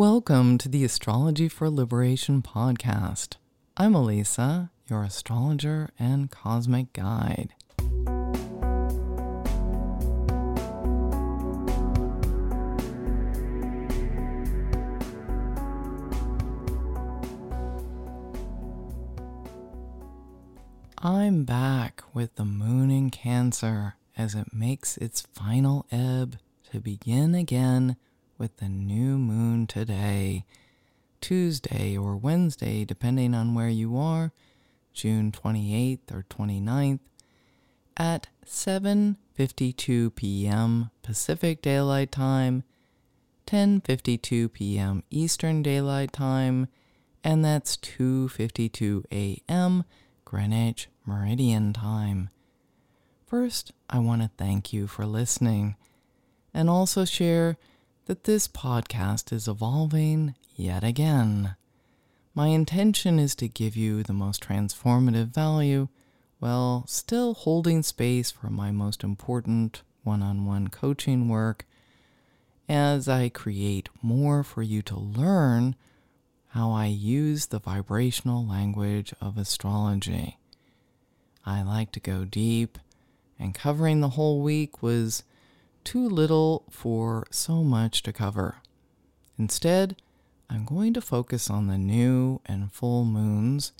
Welcome to the Astrology for Liberation podcast. I'm Alyssa, your astrologer and cosmic guide. I'm back with the moon in Cancer as it makes its final ebb to begin again with the new moon today, Tuesday or Wednesday, depending on where you are, June 28th or 29th, at 7:52 p.m. Pacific Daylight Time, 10:52 p.m. Eastern Daylight Time, and that's 2:52 a.m. Greenwich Meridian Time. First, I want to thank you for listening and also share that this podcast is evolving yet again. My intention is to give you the most transformative value while still holding space for my most important one on one coaching work as I create more for you to learn how I use the vibrational language of astrology. I like to go deep, and covering the whole week was too little for so much to cover. Instead, I'm going to focus on the new and full moons,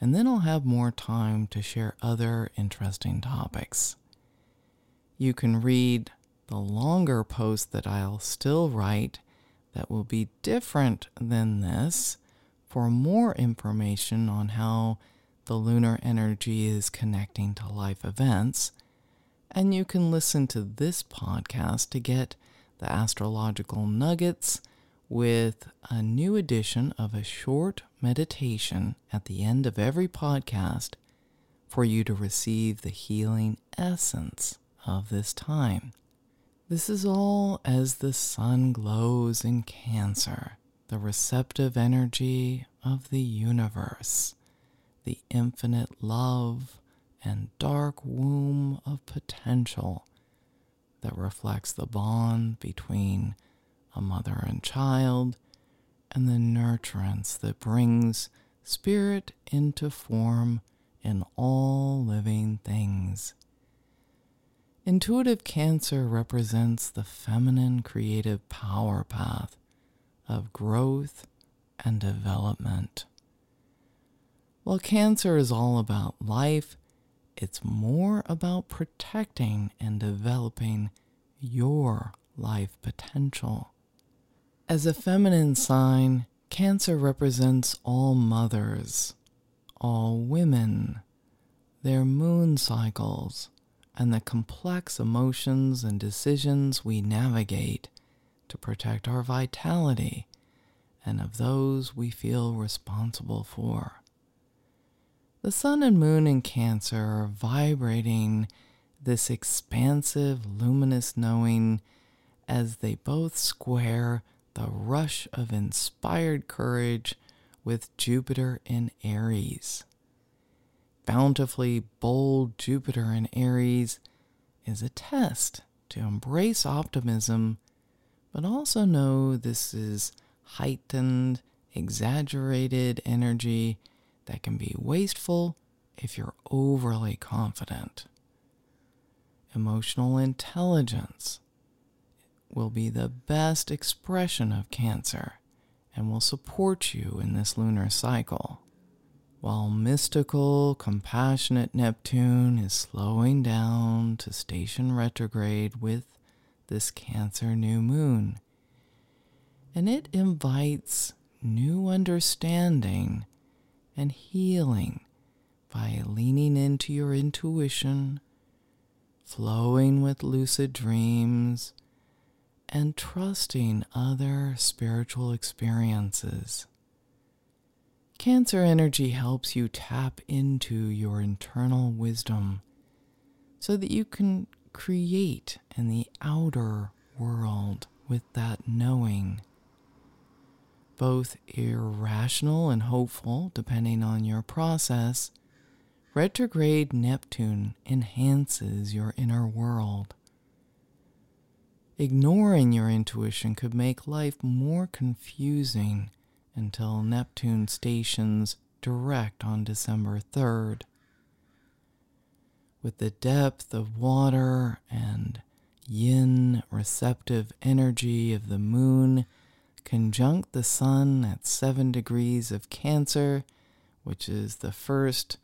and then I'll have more time to share other interesting topics. You can read the longer post that I'll still write that will be different than this for more information on how the lunar energy is connecting to life events and you can listen to this podcast to get the astrological nuggets with a new edition of a short meditation at the end of every podcast for you to receive the healing essence of this time. This is all as the sun glows in Cancer, the receptive energy of the universe, the infinite love and dark womb of potential that reflects the bond between a mother and child and the nurturance that brings spirit into form in all living things. Intuitive Cancer represents the feminine creative power path of growth and development. While Cancer is all about life, it's more about protecting and developing your life potential. As a feminine sign, Cancer represents all mothers, all women, their moon cycles, and the complex emotions and decisions we navigate to protect our vitality and of those we feel responsible for. The sun and moon in Cancer are vibrating this expansive, luminous knowing as they both square the rush of inspired courage with Jupiter in Aries. Bountifully bold Jupiter in Aries is a test to embrace optimism, but also know this is heightened, exaggerated energy that can be wasteful if you're overly confident. Emotional intelligence will be the best expression of Cancer and will support you in this lunar cycle. While mystical, compassionate Neptune is slowing down to station retrograde with this Cancer new moon, and it invites new understanding and healing by leaning into your intuition, flowing with lucid dreams, and trusting other spiritual experiences. Cancer energy helps you tap into your internal wisdom so that you can create in the outer world with that knowing both irrational and hopeful, depending on your process, retrograde Neptune enhances your inner world. Ignoring your intuition could make life more confusing until Neptune stations direct on December 3rd. With the depth of water and yin receptive energy of the moon conjunct the sun at 7 degrees of Cancer, which is the first,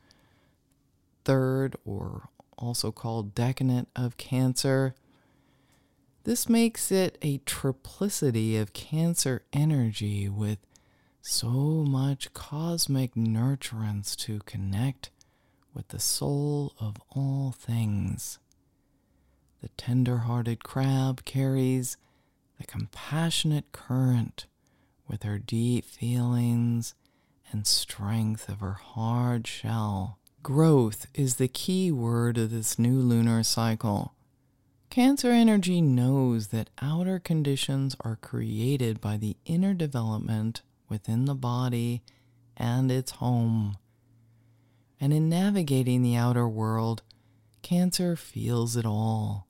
third, or also called decanate of Cancer. This makes it a triplicity of Cancer energy with so much cosmic nurturance to connect with the soul of all things. The tender hearted crab carries the compassionate current with her deep feelings and strength of her hard shell. Growth is the key word of this new lunar cycle. Cancer energy knows that outer conditions are created by the inner development within the body and its home. And in navigating the outer world, Cancer feels it all.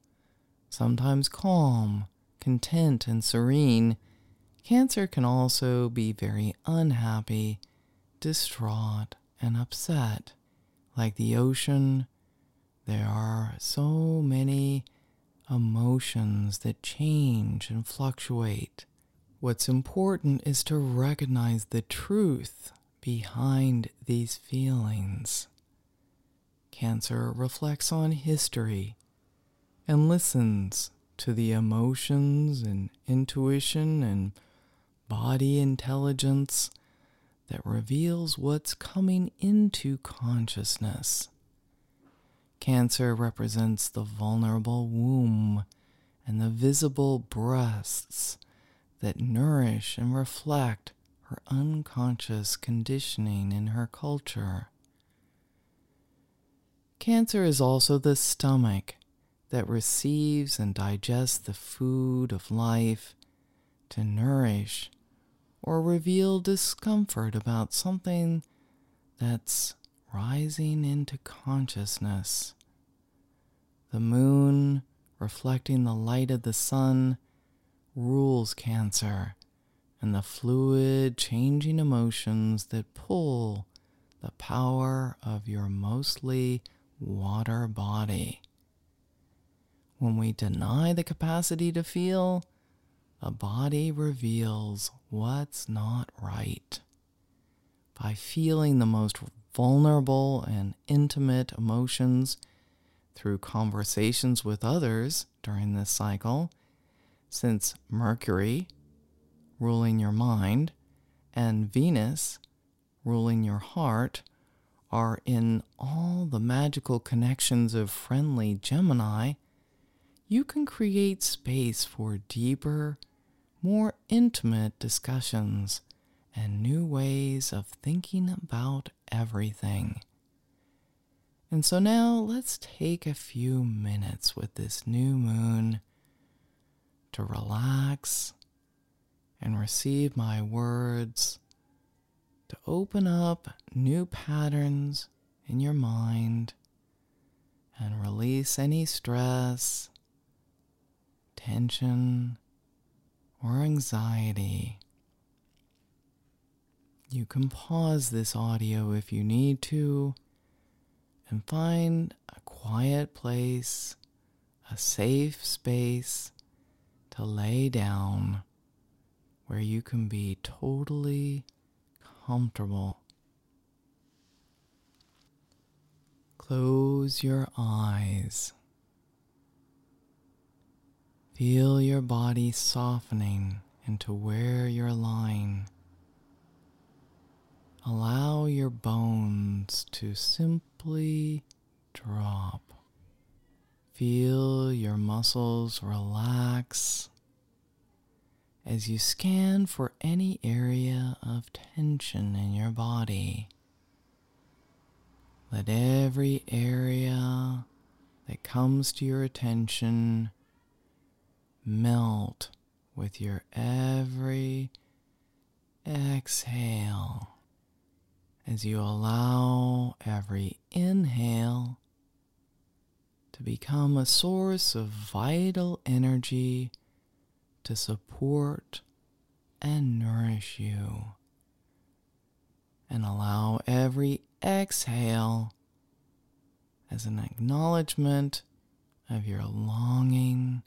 Sometimes calm, content, and serene, Cancer can also be very unhappy, distraught, and upset. Like the ocean, there are so many emotions that change and fluctuate. What's important is to recognize the truth behind these feelings. Cancer reflects on history and listens to the emotions and intuition and body intelligence that reveals what's coming into consciousness. Cancer represents the vulnerable womb and the visible breasts that nourish and reflect her unconscious conditioning in her culture. Cancer is also the stomach that receives and digests the food of life to nourish or reveal discomfort about something that's rising into consciousness. The moon, reflecting the light of the sun, rules Cancer and the fluid, changing emotions that pull the power of your mostly water body. When we deny the capacity to feel, the body reveals what's not right. By feeling the most vulnerable and intimate emotions through conversations with others during this cycle, since Mercury, ruling your mind, and Venus, ruling your heart, are in all the magical connections of friendly Gemini, you can create space for deeper, more intimate discussions and new ways of thinking about everything. And so now let's take a few minutes with this new moon to relax and receive my words, to open up new patterns in your mind and release any stress, tension, or anxiety. You can pause this audio if you need to and find a quiet place, a safe space to lay down where you can be totally comfortable. Close your eyes. Feel your body softening into where you're lying. Allow your bones to simply drop. Feel your muscles relax as you scan for any area of tension in your body. Let every area that comes to your attention melt with your every exhale as you allow every inhale to become a source of vital energy to support and nourish you. And allow every exhale as an acknowledgement of your longing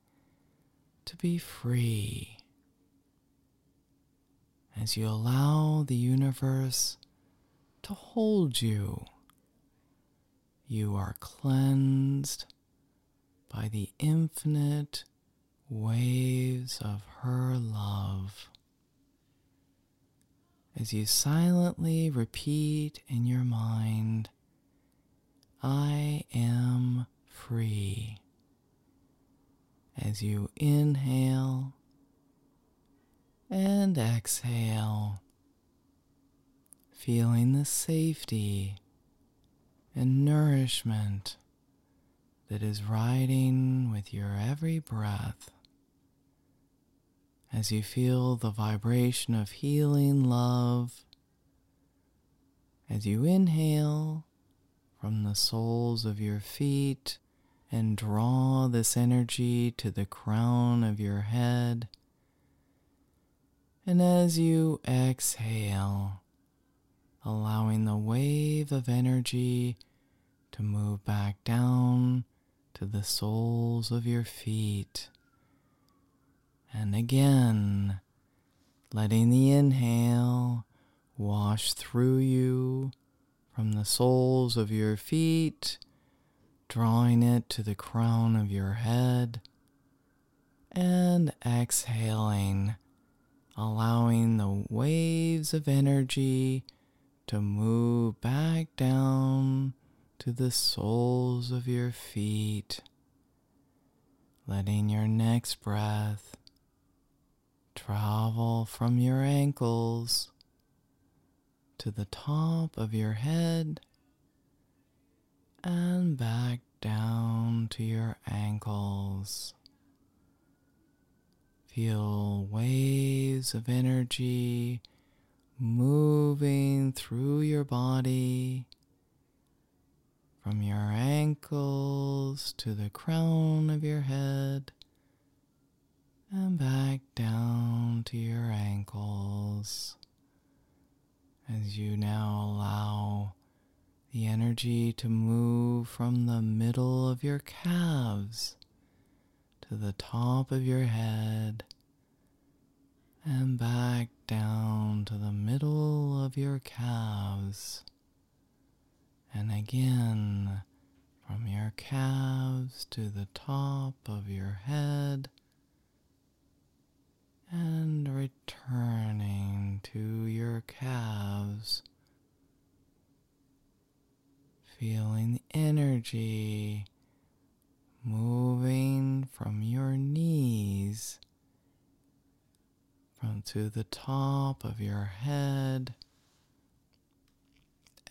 to be free. As you allow the universe to hold you, you are cleansed by the infinite waves of her love. As you silently repeat in your mind, I am free. As you inhale and exhale, feeling the safety and nourishment that is riding with your every breath. As you feel the vibration of healing love, as you inhale from the soles of your feet and draw this energy to the crown of your head. And as you exhale, allowing the wave of energy to move back down to the soles of your feet. And again, letting the inhale wash through you from the soles of your feet, drawing it to the crown of your head, and exhaling, allowing the waves of energy to move back down to the soles of your feet, letting your next breath travel from your ankles to the top of your head and back down to your ankles. Feel waves of energy moving through your body from your ankles to the crown of your head and back down to your ankles as you now allow the energy to move from the middle of your calves to the top of your head and back down to the middle of your calves. And again, from your calves to the top of your head, and returning to your calves, feeling the energy moving from your knees from to the top of your head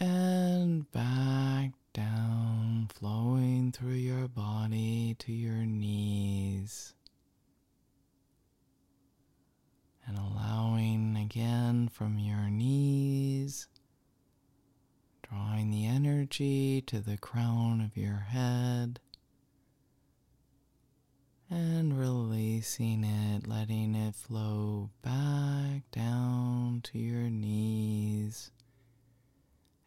and back down, flowing through your body to your knees. And allowing again from your knees, drawing the energy to the crown of your head and releasing it, letting it flow back down to your knees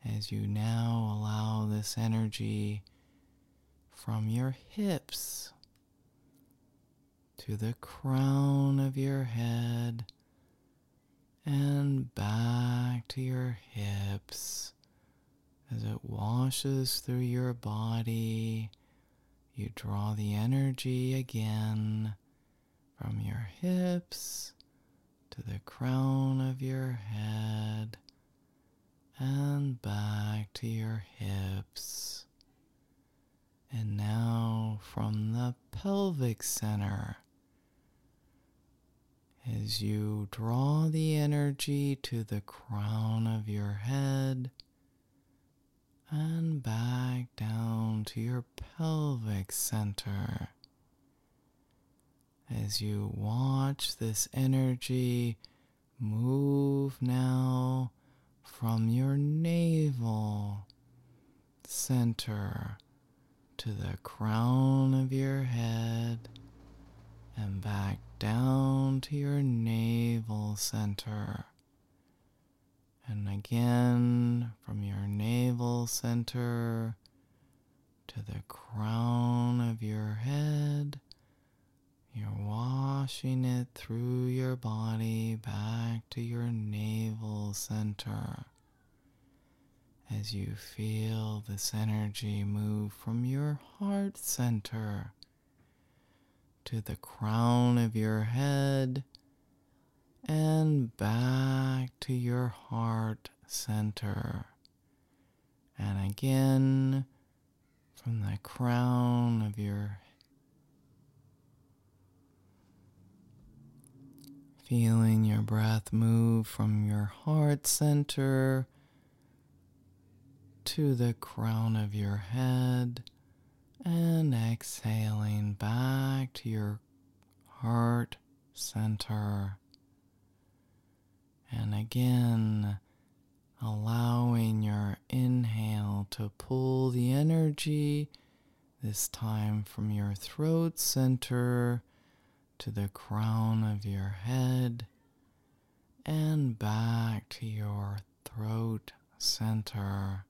as you now allow this energy from your hips to the crown of your head and back to your hips as it washes through your body. You draw the energy again from your hips to the crown of your head and back to your hips. And now from the pelvic center, as you draw the energy to the crown of your head and back down to your pelvic center. As you watch this energy move now from your navel center to the crown of your head and back down to your navel center. And again, from your navel center to the crown of your head, you're washing it through your body back to your navel center. As you feel this energy move from your heart center to the crown of your head and back to your heart center. And again, from the crown of your feeling your breath move from your heart center to the crown of your head and exhaling back to your heart center. And again, allowing your inhale to pull the energy, this time from your throat center to the crown of your head and back to your throat center.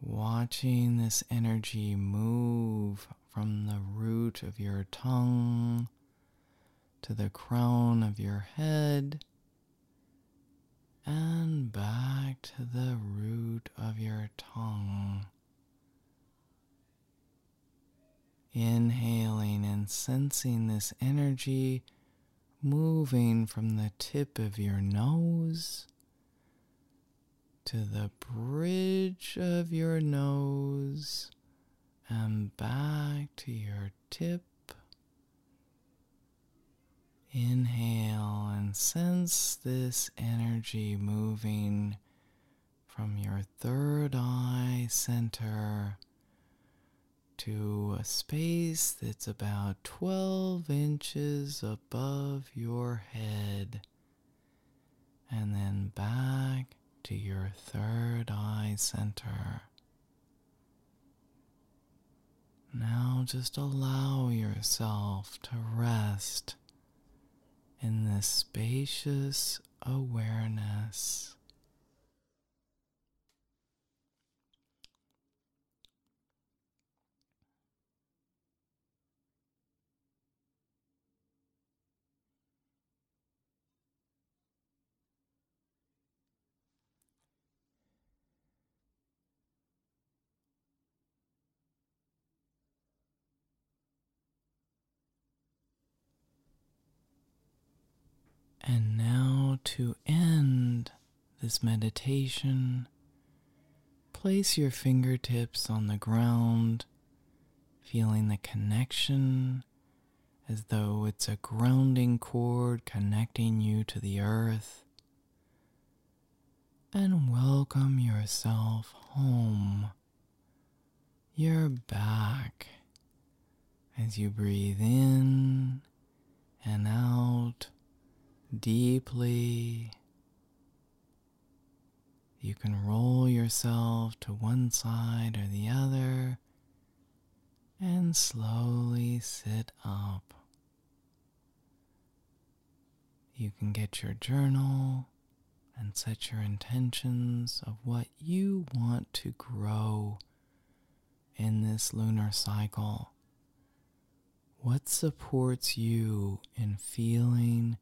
Watching this energy move from the root of your tongue to the crown of your head and back to the root of your tongue. Inhaling and sensing this energy moving from the tip of your nose to the bridge of your nose and back to your tip. Inhale and sense this energy moving from your third eye center to a space that's about 12 inches above your head, and then back to your third eye center. Now just allow yourself to rest in this spacious awareness. And now to end this meditation, place your fingertips on the ground, feeling the connection as though it's a grounding cord connecting you to the earth. And welcome yourself home. You're back as you breathe in and out deeply. You can roll yourself to one side or the other and slowly sit up. You can get your journal and set your intentions of what you want to grow in this lunar cycle. What supports you in feeling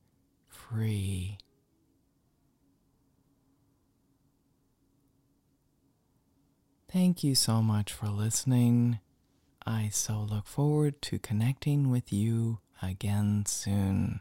free. Thank you so much for listening. I so look forward to connecting with you again soon.